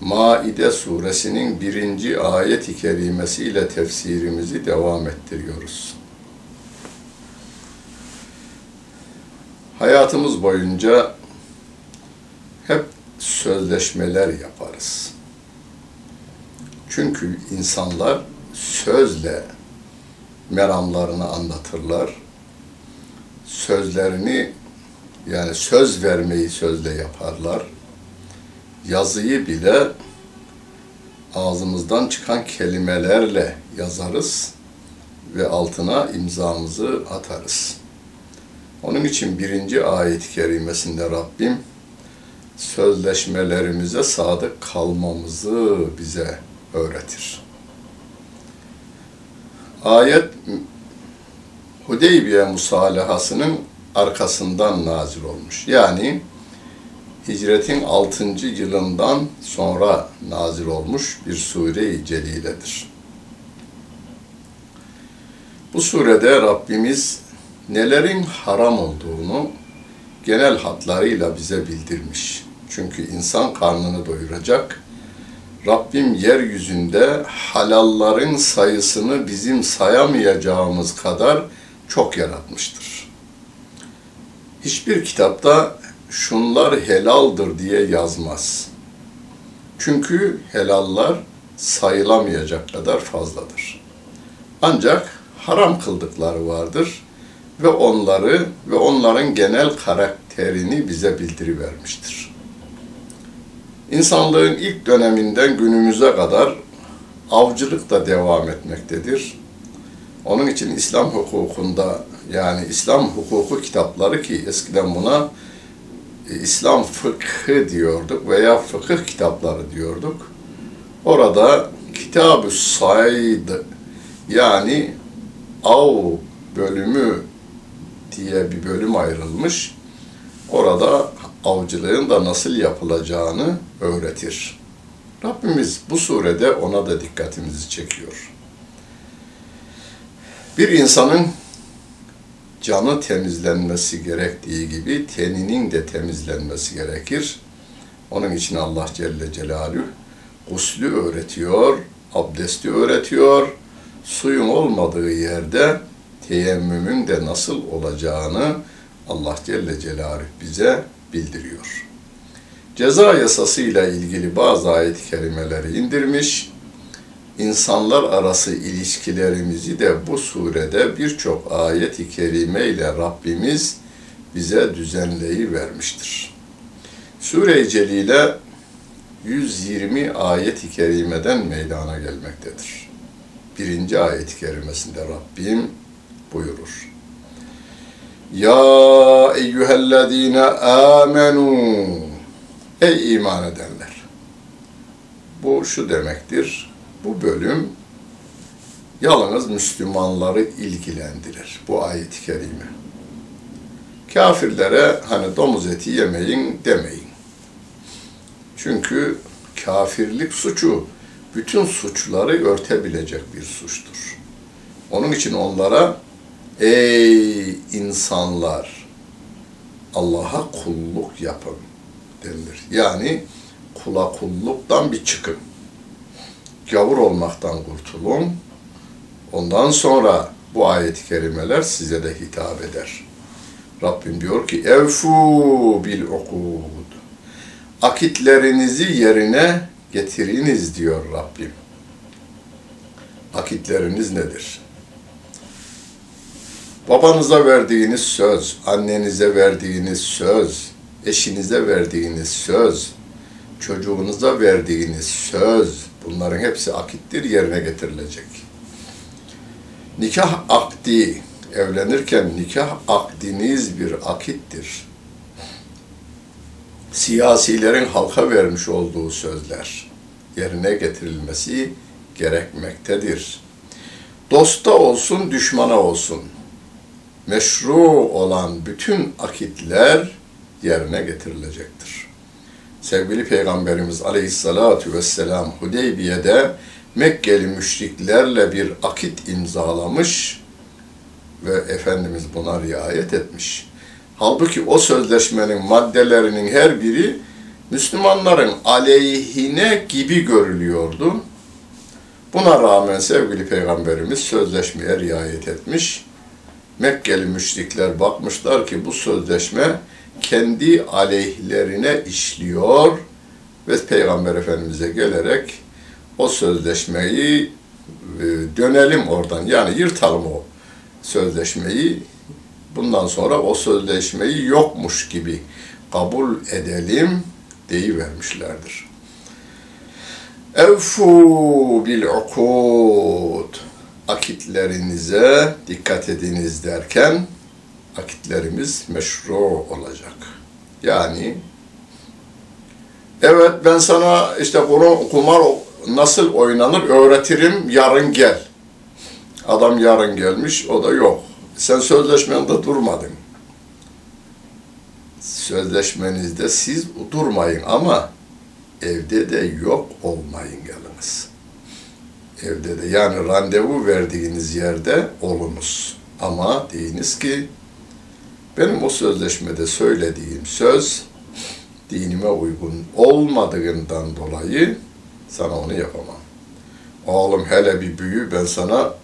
Maide suresinin birinci ayet-i kerimesiyle tefsirimizi devam ettiriyoruz. Hayatımız boyunca hep sözleşmeler yaparız. Çünkü insanlar sözle meramlarını anlatırlar. Sözlerini yani söz vermeyi sözle yaparlar. Yazıyı bile ağzımızdan çıkan kelimelerle yazarız ve altına imzamızı atarız. Onun için birinci ayet-i kerimesinde Rabbim sözleşmelerimize sadık kalmamızı bize öğretir. Ayet Hudeybiye musalahasının arkasından nazil olmuş. Yani hicretin 6. yılından sonra nazil olmuş bir sure-i celiledir. Bu surede Rabbimiz nelerin haram olduğunu genel hatlarıyla bize bildirmiş. Çünkü insan karnını doyuracak. Rabbim yeryüzünde halalların sayısını bizim sayamayacağımız kadar çok yaratmıştır. Hiçbir kitapta şunlar helaldir diye yazmaz. Çünkü helallar sayılamayacak kadar fazladır. Ancak haram kıldıkları vardır ve onları ve onların genel karakterini bize bildirivermiştir. İnsanlığın ilk döneminden günümüze kadar avcılık da devam etmektedir. Onun için İslam hukukunda yani İslam hukuku kitapları ki eskiden buna İslam fıkhı diyorduk veya fıkıh kitapları diyorduk. Orada Kitab-ı Said yani av bölümü diye bir bölüm ayrılmış. Orada avcılığın da nasıl yapılacağını öğretir. Rabbimiz bu surede ona da dikkatimizi çekiyor. Bir insanın canı temizlenmesi gerektiği gibi teninin de temizlenmesi gerekir. Onun için Allah Celle Celaluhu guslü öğretiyor, abdesti öğretiyor. Suyun olmadığı yerde teyemmümün de nasıl olacağını Allah Celle Celaluhu bize bildiriyor. Ceza yasasıyla ilgili bazı ayet-i kerimeleri indirmiş. İnsanlar arası ilişkilerimizi de bu surede birçok ayet-i kerime ile Rabbimiz bize düzenleyi vermiştir. Sure-i Celile 120 ayet-i kerimeden meydana gelmektedir. Birinci ayet-i kerimesinde Rabbim buyurur. Ya eyyühellezine amenu Ey iman edenler! Bu şu demektir. Bu bölüm yalnız Müslümanları ilgilendirir. Bu ayet-i kerime. Kafirlere hani domuz eti yemeyin demeyin. Çünkü kafirlik suçu bütün suçları örtebilecek bir suçtur. Onun için onlara ey insanlar Allah'a kulluk yapın denilir. Yani kula kulluktan bir çıkın. Gavur olmaktan kurtulun. Ondan sonra bu ayet-i kerimeler size de hitap eder. Rabbim diyor ki evfu bil okud. Akitlerinizi yerine getiriniz diyor Rabbim. Akitleriniz nedir? Babanıza verdiğiniz söz, annenize verdiğiniz söz, eşinize verdiğiniz söz, çocuğunuza verdiğiniz söz, bunların hepsi akittir, yerine getirilecek. Nikah akdi, evlenirken nikah akdiniz bir akittir. Siyasilerin halka vermiş olduğu sözler yerine getirilmesi gerekmektedir. Dosta olsun, düşmana olsun. Meşru olan bütün akitler yerine getirilecektir. Sevgili Peygamberimiz Aleyhisselatü Vesselam Hudeybiye'de Mekkeli müşriklerle bir akit imzalamış ve Efendimiz buna riayet etmiş. Halbuki o sözleşmenin maddelerinin her biri Müslümanların aleyhine gibi görülüyordu. Buna rağmen sevgili Peygamberimiz sözleşmeye riayet etmiş. Mekkeli müşrikler bakmışlar ki bu sözleşme kendi aleyhlerine işliyor ve Peygamber Efendimiz'e gelerek o sözleşmeyi e, dönelim oradan. Yani yırtalım o sözleşmeyi. Bundan sonra o sözleşmeyi yokmuş gibi kabul edelim deyivermişlerdir. Evfu bil ukud akitlerinize dikkat ediniz derken akitlerimiz meşru olacak. Yani evet ben sana işte kumar nasıl oynanır öğretirim yarın gel. Adam yarın gelmiş o da yok. Sen sözleşmende durmadın. Sözleşmenizde siz durmayın ama evde de yok olmayın geliniz. Evde de yani randevu verdiğiniz yerde olunuz. Ama deyiniz ki benim o sözleşmede söylediğim söz dinime uygun olmadığından dolayı sana onu yapamam. Oğlum hele bir büyü ben sana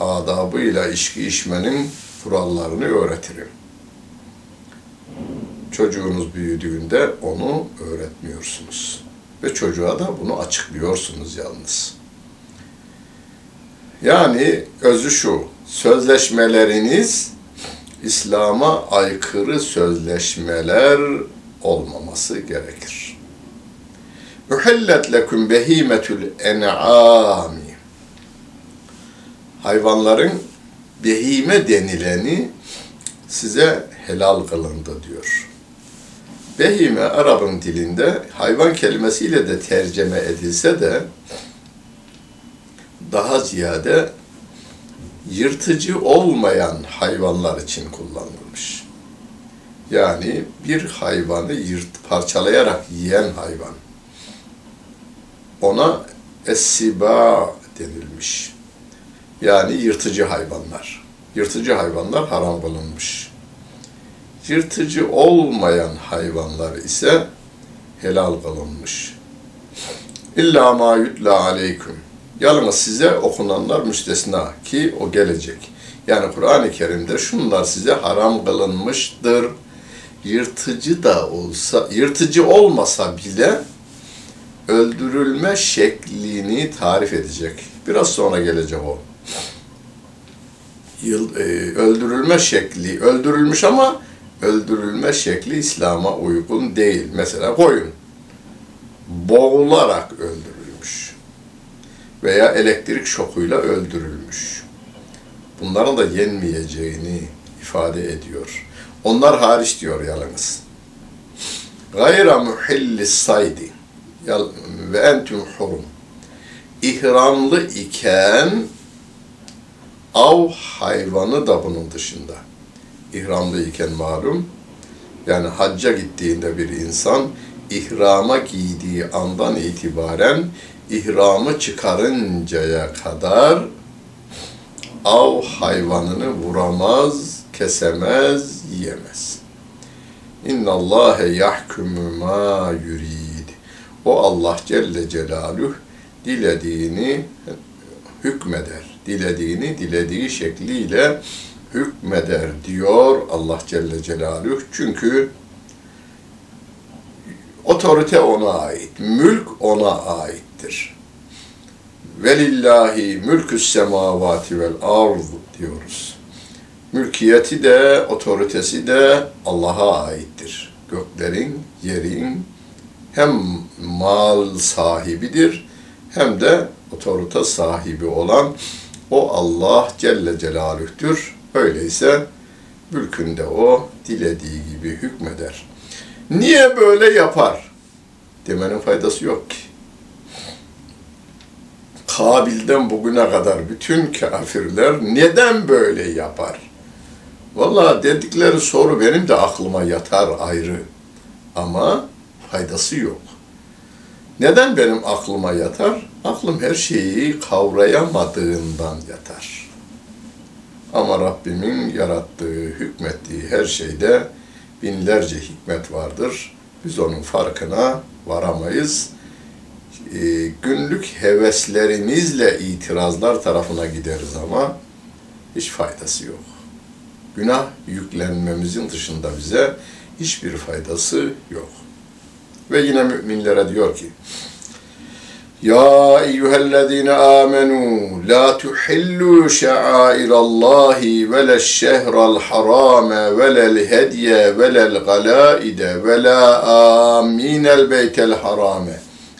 adabıyla içki içmenin kurallarını öğretirim. Çocuğunuz büyüdüğünde onu öğretmiyorsunuz. Ve çocuğa da bunu açıklıyorsunuz yalnız. Yani özü şu, sözleşmeleriniz İslam'a aykırı sözleşmeler olmaması gerekir. Uhillet leküm behimetül en'ami Hayvanların behime denileni size helal kılındı diyor. Behime Arap'ın dilinde hayvan kelimesiyle de tercüme edilse de daha ziyade yırtıcı olmayan hayvanlar için kullanılmış. Yani bir hayvanı yırt, parçalayarak yiyen hayvan. Ona esiba denilmiş. Yani yırtıcı hayvanlar. Yırtıcı hayvanlar haram kılınmış. Yırtıcı olmayan hayvanlar ise helal kılınmış. İlla ma yutla aleyküm. Yalnız size okunanlar müstesna ki o gelecek. Yani Kur'an-ı Kerim'de şunlar size haram kılınmıştır. Yırtıcı da olsa, yırtıcı olmasa bile öldürülme şeklini tarif edecek. Biraz sonra gelecek o. Yıl, e, öldürülme şekli, öldürülmüş ama öldürülme şekli İslam'a uygun değil. Mesela koyun boğularak öldürülmüş veya elektrik şokuyla öldürülmüş. Bunların da yenmeyeceğini ifade ediyor. Onlar hariç diyor yalnız. Gayra muhillis saydi ve entüm hurum. İhramlı iken av hayvanı da bunun dışında. İhramlı iken malum, yani hacca gittiğinde bir insan ihrama giydiği andan itibaren ihramı çıkarıncaya kadar av hayvanını vuramaz, kesemez, yiyemez. İnna Allahe yahkumu ma yurid. O Allah Celle Celaluhu dilediğini hükmeder. Dilediğini dilediği şekliyle hükmeder diyor Allah Celle Celaluhu. Çünkü otorite ona ait, mülk ona aittir. Velillahi mülkü's semavati vel arz diyoruz. Mülkiyeti de, otoritesi de Allah'a aittir. Göklerin, yerin hem mal sahibidir hem de otorite sahibi olan o Allah Celle Celaluh'tür. Öyleyse mülkünde o dilediği gibi hükmeder. Niye böyle yapar? Demenin faydası yok ki. Kabil'den bugüne kadar bütün kafirler neden böyle yapar? Vallahi dedikleri soru benim de aklıma yatar ayrı. Ama faydası yok. Neden benim aklıma yatar? Aklım her şeyi kavrayamadığından yatar. Ama Rabbimin yarattığı, hükmettiği her şeyde binlerce hikmet vardır. Biz onun farkına varamayız. E, günlük heveslerinizle itirazlar tarafına gideriz ama hiç faydası yok. Günah yüklenmemizin dışında bize hiçbir faydası yok. Ve yine müminlere diyor ki, Ya eyyühellezine amenu la tuhillu şa'airallahi velel şehral harame velel hediye velel galaide vela aminel beytel harame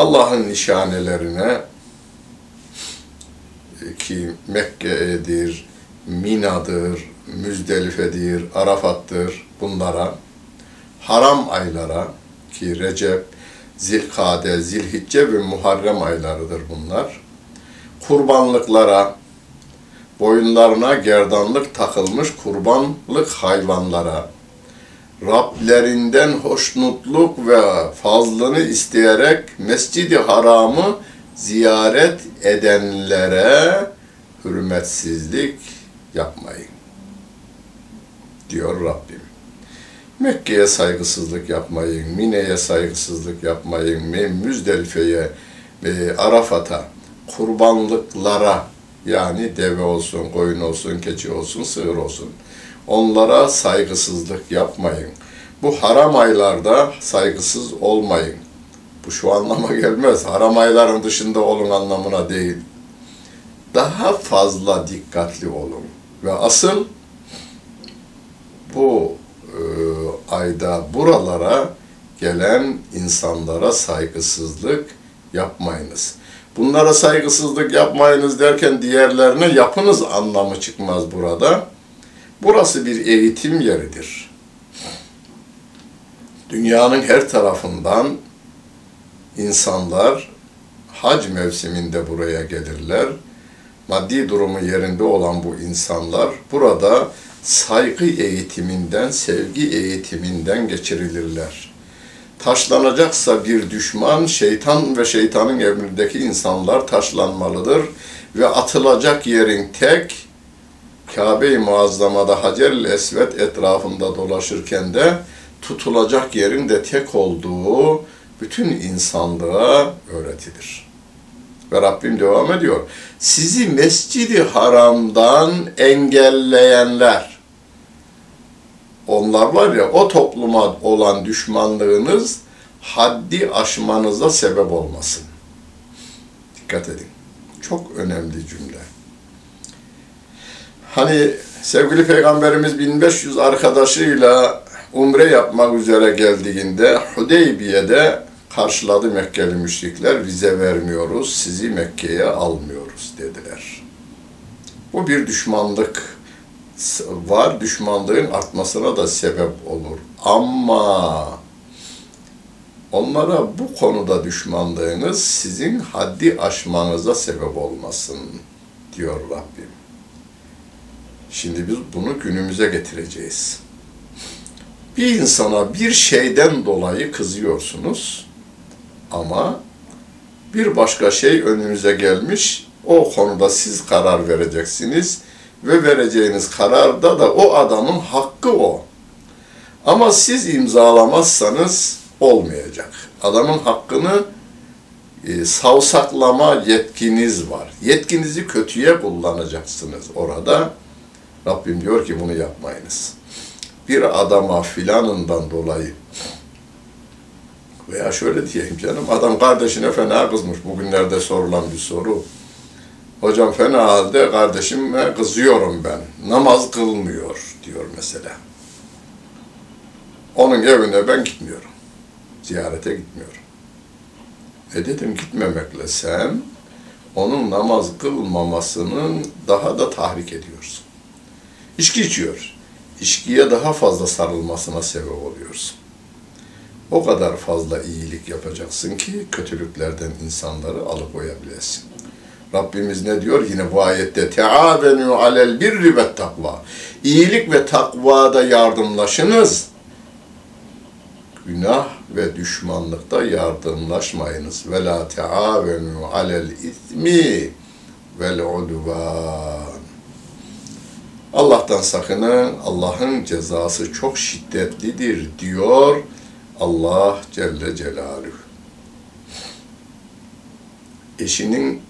Allah'ın nişanelerine ki Mekke'dir, Mina'dır, Müzdelife'dir, Arafat'tır bunlara, haram aylara ki Recep, Zilkade, Zilhicce ve Muharrem aylarıdır bunlar. Kurbanlıklara, boyunlarına gerdanlık takılmış kurbanlık hayvanlara, Rablerinden hoşnutluk ve fazlını isteyerek Mescid-i Haram'ı ziyaret edenlere hürmetsizlik yapmayın. Diyor Rabbim. Mekke'ye saygısızlık yapmayın, Mine'ye saygısızlık yapmayın, Müzdelife'ye, Arafat'a, kurbanlıklara yani deve olsun, koyun olsun, keçi olsun, sığır olsun. Onlara saygısızlık yapmayın. Bu haram aylarda saygısız olmayın. Bu şu anlama gelmez. Haram ayların dışında olun anlamına değil. Daha fazla dikkatli olun. Ve asıl bu e, ayda buralara gelen insanlara saygısızlık yapmayınız. Bunlara saygısızlık yapmayınız derken diğerlerine yapınız anlamı çıkmaz burada. Burası bir eğitim yeridir. Dünyanın her tarafından insanlar hac mevsiminde buraya gelirler. Maddi durumu yerinde olan bu insanlar burada saygı eğitiminden, sevgi eğitiminden geçirilirler. Taşlanacaksa bir düşman, şeytan ve şeytanın emrindeki insanlar taşlanmalıdır ve atılacak yerin tek Kabe-i Muazzama'da Hacer-i Esved etrafında dolaşırken de tutulacak yerin de tek olduğu bütün insanlığa öğretilir. Ve Rabbim devam ediyor. Sizi mescidi haramdan engelleyenler, onlar var ya o topluma olan düşmanlığınız haddi aşmanıza sebep olmasın. Dikkat edin. Çok önemli cümle. Hani sevgili Peygamberimiz 1500 arkadaşıyla umre yapmak üzere geldiğinde Hudeybiye'de karşıladı Mekkeli müşrikler. Vize vermiyoruz, sizi Mekke'ye almıyoruz dediler. Bu bir düşmanlık var. Düşmanlığın artmasına da sebep olur. Ama onlara bu konuda düşmanlığınız sizin haddi aşmanıza sebep olmasın diyor Rabbim. Şimdi biz bunu günümüze getireceğiz. Bir insana bir şeyden dolayı kızıyorsunuz ama bir başka şey önünüze gelmiş, o konuda siz karar vereceksiniz ve vereceğiniz kararda da o adamın hakkı o. Ama siz imzalamazsanız olmayacak. Adamın hakkını e, savsaklama yetkiniz var. Yetkinizi kötüye kullanacaksınız orada. Rabbim diyor ki bunu yapmayınız. Bir adama filanından dolayı veya şöyle diyeyim canım adam kardeşine fena kızmış bugünlerde sorulan bir soru. Hocam fena halde kardeşime kızıyorum ben. Namaz kılmıyor diyor mesela. Onun evine ben gitmiyorum. Ziyarete gitmiyorum. E dedim gitmemekle sen onun namaz kılmamasının daha da tahrik ediyorsun. İçki içiyor. İçkiye daha fazla sarılmasına sebep oluyorsun. O kadar fazla iyilik yapacaksın ki kötülüklerden insanları alıkoyabilesin. Rabbimiz ne diyor yine bu ayette? Teavenu alel birri ve takva. İyilik ve takvada yardımlaşınız. Günah ve düşmanlıkta yardımlaşmayınız. Ve la teavenu alel ismi vel udvan. Allah'tan sakının. Allah'ın cezası çok şiddetlidir diyor Allah Celle Celaluhu. Eşinin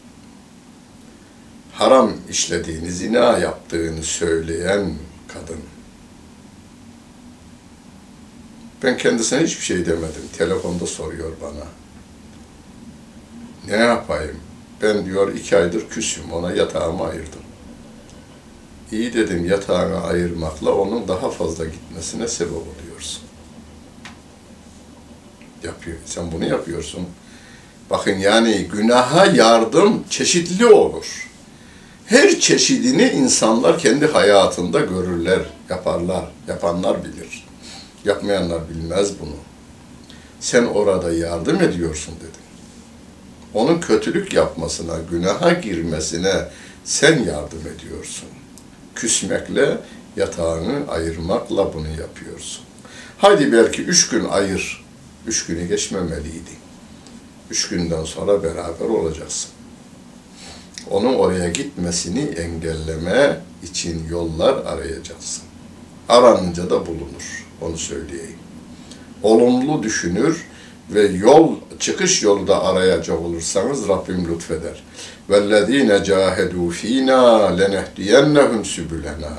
haram işlediğini, zina yaptığını söyleyen kadın. Ben kendisine hiçbir şey demedim. Telefonda soruyor bana. Ne yapayım? Ben diyor iki aydır küsüm. Ona yatağımı ayırdım. İyi dedim yatağını ayırmakla onun daha fazla gitmesine sebep oluyorsun. Yapıyor. Sen bunu yapıyorsun. Bakın yani günaha yardım çeşitli olur. Her çeşidini insanlar kendi hayatında görürler, yaparlar. Yapanlar bilir. Yapmayanlar bilmez bunu. Sen orada yardım ediyorsun dedim. Onun kötülük yapmasına, günaha girmesine sen yardım ediyorsun. Küsmekle, yatağını ayırmakla bunu yapıyorsun. Haydi belki üç gün ayır. Üç günü geçmemeliydi. Üç günden sonra beraber olacaksın. Onun oraya gitmesini engelleme için yollar arayacaksın. Aranınca da bulunur. Onu söyleyeyim. Olumlu düşünür ve yol çıkış yolu da arayacak olursanız Rabbim lütfeder. وَالَّذ۪ينَ جَاهَدُوا ف۪ينَا لَنَهْدِيَنَّهُمْ سُبُلَنَا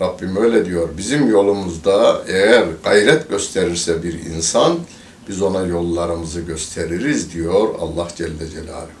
Rabbim öyle diyor. Bizim yolumuzda eğer gayret gösterirse bir insan biz ona yollarımızı gösteririz diyor Allah Celle Celaluhu.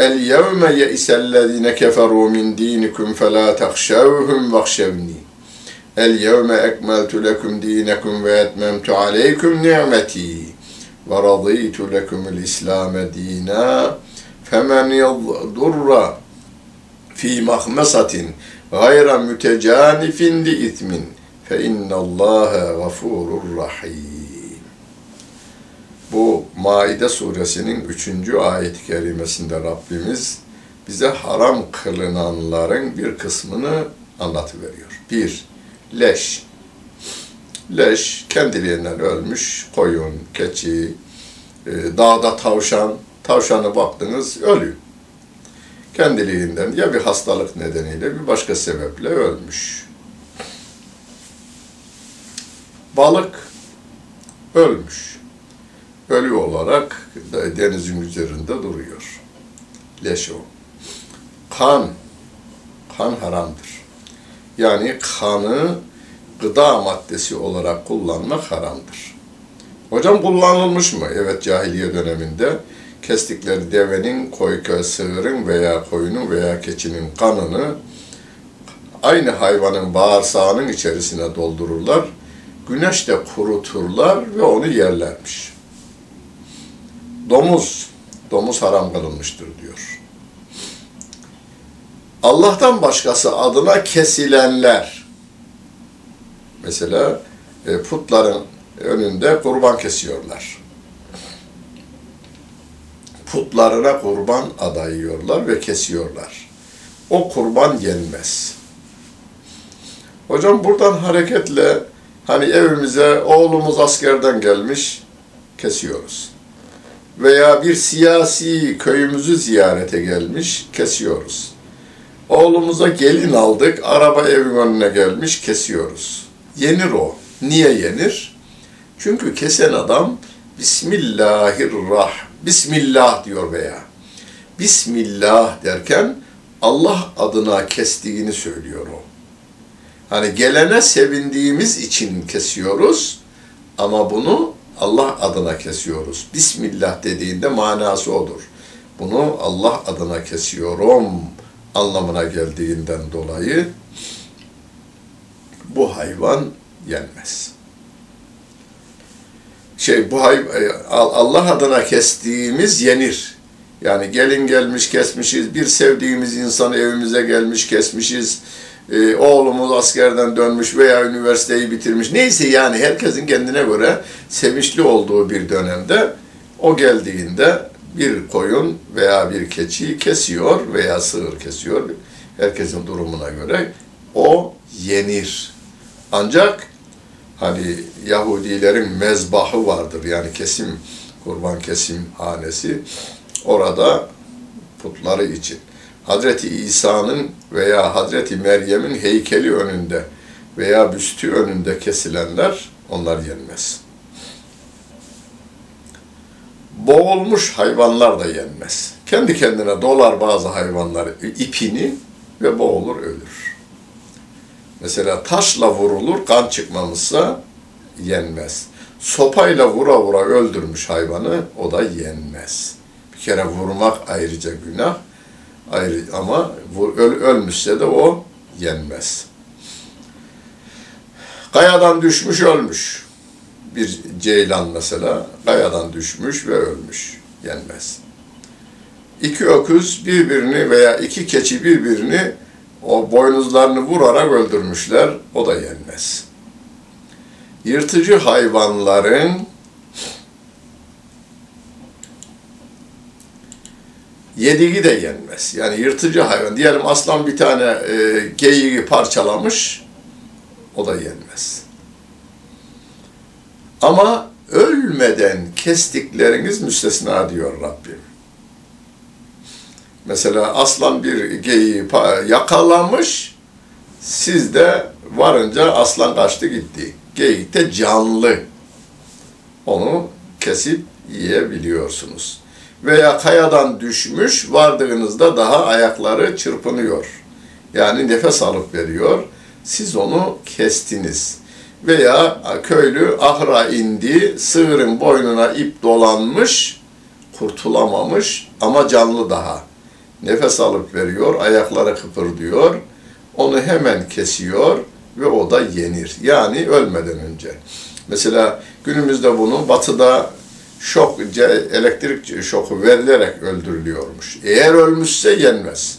اليوم يئس الذين كفروا من دينكم فلا تخشوهم واخشوني. اليوم أكملت لكم دينكم وأتممت عليكم نعمتي ورضيت لكم الإسلام دينا فمن يضر في مخمصة غير متجانف لإثم فإن الله غفور رحيم. Bu Maide suresinin 3. ayet-i kerimesinde Rabbimiz bize haram kılınanların bir kısmını anlatıveriyor. Bir, leş. Leş, kendiliğinden ölmüş koyun, keçi, e, dağda tavşan, tavşanı baktınız ölü. Kendiliğinden ya bir hastalık nedeniyle bir başka sebeple ölmüş. Balık ölmüş ölü olarak denizin üzerinde duruyor. Leş o. Kan, kan haramdır. Yani kanı gıda maddesi olarak kullanmak haramdır. Hocam kullanılmış mı? Evet cahiliye döneminde kestikleri devenin, koyka, sığırın veya koyunun veya keçinin kanını aynı hayvanın bağırsağının içerisine doldururlar. Güneşte kuruturlar ve onu yerlermiş. Domuz, domuz haram kılınmıştır diyor. Allah'tan başkası adına kesilenler, mesela e, putların önünde kurban kesiyorlar. Putlarına kurban adayıyorlar ve kesiyorlar. O kurban yenmez. Hocam buradan hareketle hani evimize oğlumuz askerden gelmiş kesiyoruz veya bir siyasi köyümüzü ziyarete gelmiş, kesiyoruz. Oğlumuza gelin aldık, araba evin önüne gelmiş, kesiyoruz. Yenir o. Niye yenir? Çünkü kesen adam Bismillahirrah, Bismillah diyor veya Bismillah derken Allah adına kestiğini söylüyor o. Hani gelene sevindiğimiz için kesiyoruz ama bunu Allah adına kesiyoruz. Bismillah dediğinde manası odur. Bunu Allah adına kesiyorum anlamına geldiğinden dolayı bu hayvan yenmez. Şey bu hay Allah adına kestiğimiz yenir. Yani gelin gelmiş kesmişiz, bir sevdiğimiz insan evimize gelmiş kesmişiz, ee, oğlumuz askerden dönmüş veya üniversiteyi bitirmiş. Neyse yani herkesin kendine göre sevinçli olduğu bir dönemde o geldiğinde bir koyun veya bir keçiyi kesiyor veya sığır kesiyor. Herkesin durumuna göre o yenir. Ancak hani Yahudilerin mezbahı vardır yani kesim, kurban kesim hanesi. Orada putları için. Hazreti İsa'nın veya Hazreti Meryem'in heykeli önünde veya büstü önünde kesilenler onlar yenmez. Boğulmuş hayvanlar da yenmez. Kendi kendine dolar bazı hayvanlar ipini ve boğulur ölür. Mesela taşla vurulur kan çıkmamışsa yenmez. Sopayla vura vura öldürmüş hayvanı o da yenmez. Bir kere vurmak ayrıca günah ayrı ama öl, ölmüşse de o yenmez. Kayadan düşmüş ölmüş. Bir ceylan mesela kayadan düşmüş ve ölmüş. Yenmez. İki öküz birbirini veya iki keçi birbirini o boynuzlarını vurarak öldürmüşler. O da yenmez. Yırtıcı hayvanların yediği de yenmez. Yani yırtıcı hayvan. Diyelim aslan bir tane e, geyiği parçalamış, o da yenmez. Ama ölmeden kestikleriniz müstesna diyor Rabbim. Mesela aslan bir geyiği yakalamış, siz de varınca aslan kaçtı gitti. Geyik de canlı. Onu kesip yiyebiliyorsunuz veya kayadan düşmüş, vardığınızda daha ayakları çırpınıyor. Yani nefes alıp veriyor. Siz onu kestiniz. Veya köylü ahra indi, sığırın boynuna ip dolanmış, kurtulamamış ama canlı daha. Nefes alıp veriyor, ayakları kıpırdıyor. Onu hemen kesiyor ve o da yenir. Yani ölmeden önce. Mesela günümüzde bunu batıda şok, elektrik şoku verilerek öldürülüyormuş. Eğer ölmüşse yenmez.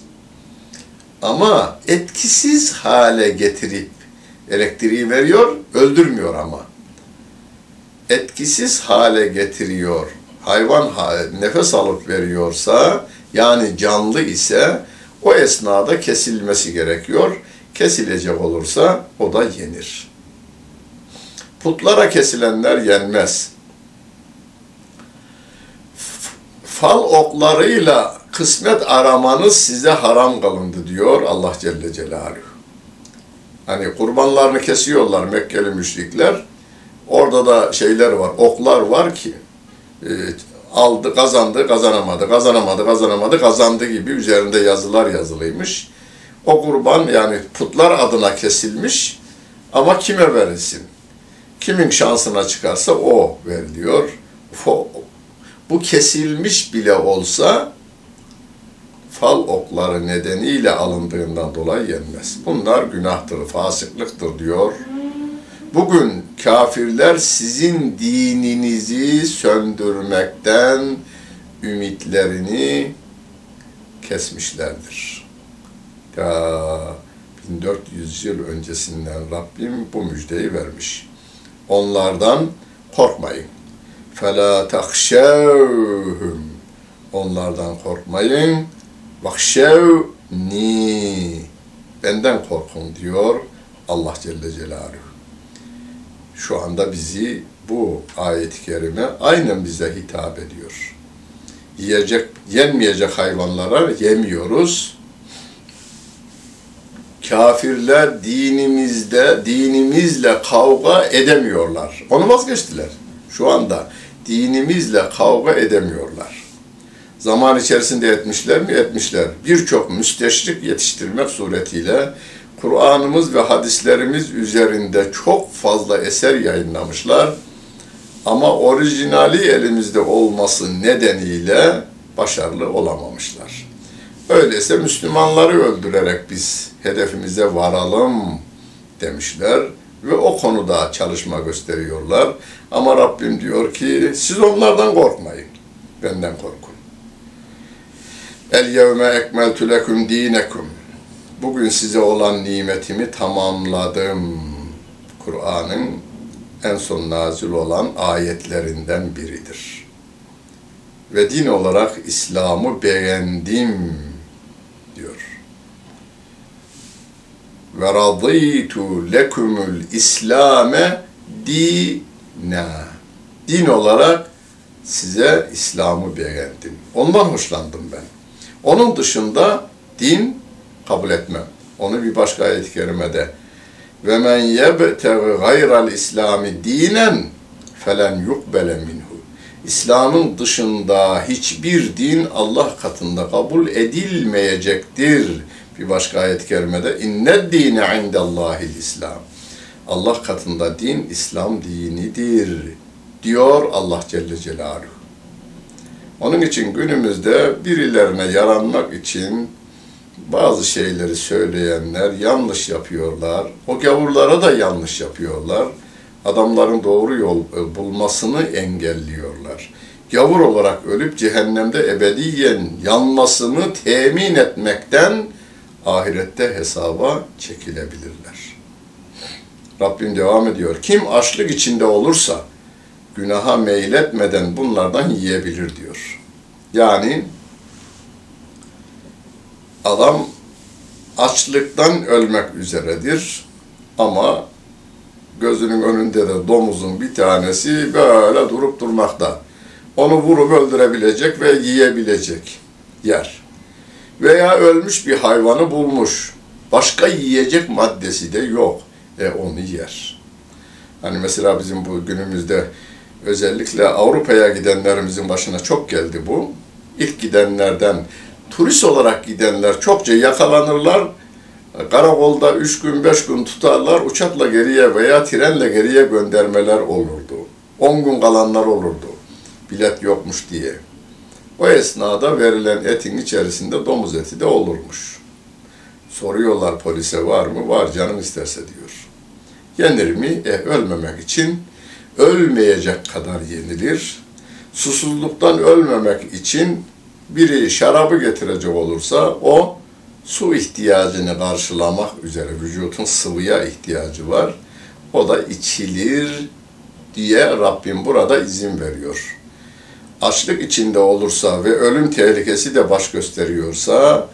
Ama etkisiz hale getirip elektriği veriyor, öldürmüyor ama. Etkisiz hale getiriyor. Hayvan nefes alıp veriyorsa, yani canlı ise o esnada kesilmesi gerekiyor. Kesilecek olursa o da yenir. Putlara kesilenler yenmez fal oklarıyla kısmet aramanız size haram kılındı diyor Allah Celle Celaluhu. Hani kurbanlarını kesiyorlar Mekkeli müşrikler. Orada da şeyler var, oklar var ki e, aldı, kazandı, kazanamadı, kazanamadı, kazanamadı, kazandı gibi üzerinde yazılar yazılıymış. O kurban yani putlar adına kesilmiş ama kime verilsin? Kimin şansına çıkarsa o veriliyor. Bu kesilmiş bile olsa fal okları nedeniyle alındığından dolayı yenmez. Bunlar günahtır, fasıklıktır diyor. Bugün kafirler sizin dininizi söndürmekten ümitlerini kesmişlerdir. Ya 1400 yıl öncesinden Rabbim bu müjdeyi vermiş. Onlardan korkmayın. فَلَا تَخْشَوْهُمْ Onlardan korkmayın. ni Benden korkun diyor Allah Celle Celaluhu. Şu anda bizi bu ayet-i kerime aynen bize hitap ediyor. Yiyecek, yenmeyecek hayvanlara yemiyoruz. kafirler dinimizde, dinimizle kavga edemiyorlar. Onu vazgeçtiler. Şu anda dinimizle kavga edemiyorlar. Zaman içerisinde etmişler mi? Etmişler. Birçok müsteşrik yetiştirmek suretiyle Kur'an'ımız ve hadislerimiz üzerinde çok fazla eser yayınlamışlar. Ama orijinali elimizde olması nedeniyle başarılı olamamışlar. Öyleyse Müslümanları öldürerek biz hedefimize varalım demişler ve o konuda çalışma gösteriyorlar. Ama Rabbim diyor ki siz onlardan korkmayın, benden korkun. El yevme ekmeltu lekum dinekum. Bugün size olan nimetimi tamamladım. Kur'an'ın en son nazil olan ayetlerinden biridir. Ve din olarak İslam'ı beğendim diyor. Ve radıytu lekumul İslame dina. Din olarak size İslam'ı beğendim. Ondan hoşlandım ben. Onun dışında din kabul etmem. Onu bir başka ayet-i kerimede ve men yebtegi gayral İslami dinen felen yukbele minhu. İslam'ın dışında hiçbir din Allah katında kabul edilmeyecektir. Bir başka ayet-i kerimede inne dine indellahil İslam. Allah katında din İslam dinidir diyor Allah Celle Celaluhu. Onun için günümüzde birilerine yaranmak için bazı şeyleri söyleyenler yanlış yapıyorlar. O gavurlara da yanlış yapıyorlar. Adamların doğru yol e, bulmasını engelliyorlar. Gavur olarak ölüp cehennemde ebediyen yanmasını temin etmekten ahirette hesaba çekilebilirler. Rabbim devam ediyor. Kim açlık içinde olursa günaha meyletmeden bunlardan yiyebilir diyor. Yani adam açlıktan ölmek üzeredir ama gözünün önünde de domuzun bir tanesi böyle durup durmakta. Onu vurup öldürebilecek ve yiyebilecek yer. Veya ölmüş bir hayvanı bulmuş. Başka yiyecek maddesi de yok. E onu yer. Hani mesela bizim bu günümüzde özellikle Avrupa'ya gidenlerimizin başına çok geldi bu. İlk gidenlerden turist olarak gidenler çokça yakalanırlar. Karakolda üç gün, beş gün tutarlar, uçakla geriye veya trenle geriye göndermeler olurdu. On gün kalanlar olurdu, bilet yokmuş diye. O esnada verilen etin içerisinde domuz eti de olurmuş. Soruyorlar polise var mı? Var canım isterse diyor. Yenir mi? E ölmemek için ölmeyecek kadar yenilir. Susuzluktan ölmemek için biri şarabı getirecek olursa o su ihtiyacını karşılamak üzere vücutun sıvıya ihtiyacı var. O da içilir diye Rabbim burada izin veriyor. Açlık içinde olursa ve ölüm tehlikesi de baş gösteriyorsa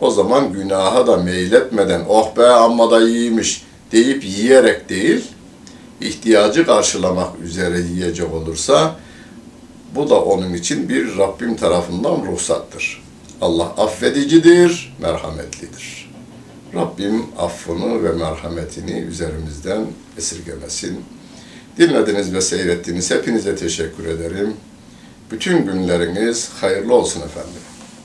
o zaman günaha da meyletmeden oh be amma da iyiymiş deyip yiyerek değil, ihtiyacı karşılamak üzere yiyecek olursa bu da onun için bir Rabbim tarafından ruhsattır. Allah affedicidir, merhametlidir. Rabbim affını ve merhametini üzerimizden esirgemesin. Dinlediniz ve seyrettiniz. Hepinize teşekkür ederim. Bütün günleriniz hayırlı olsun efendim.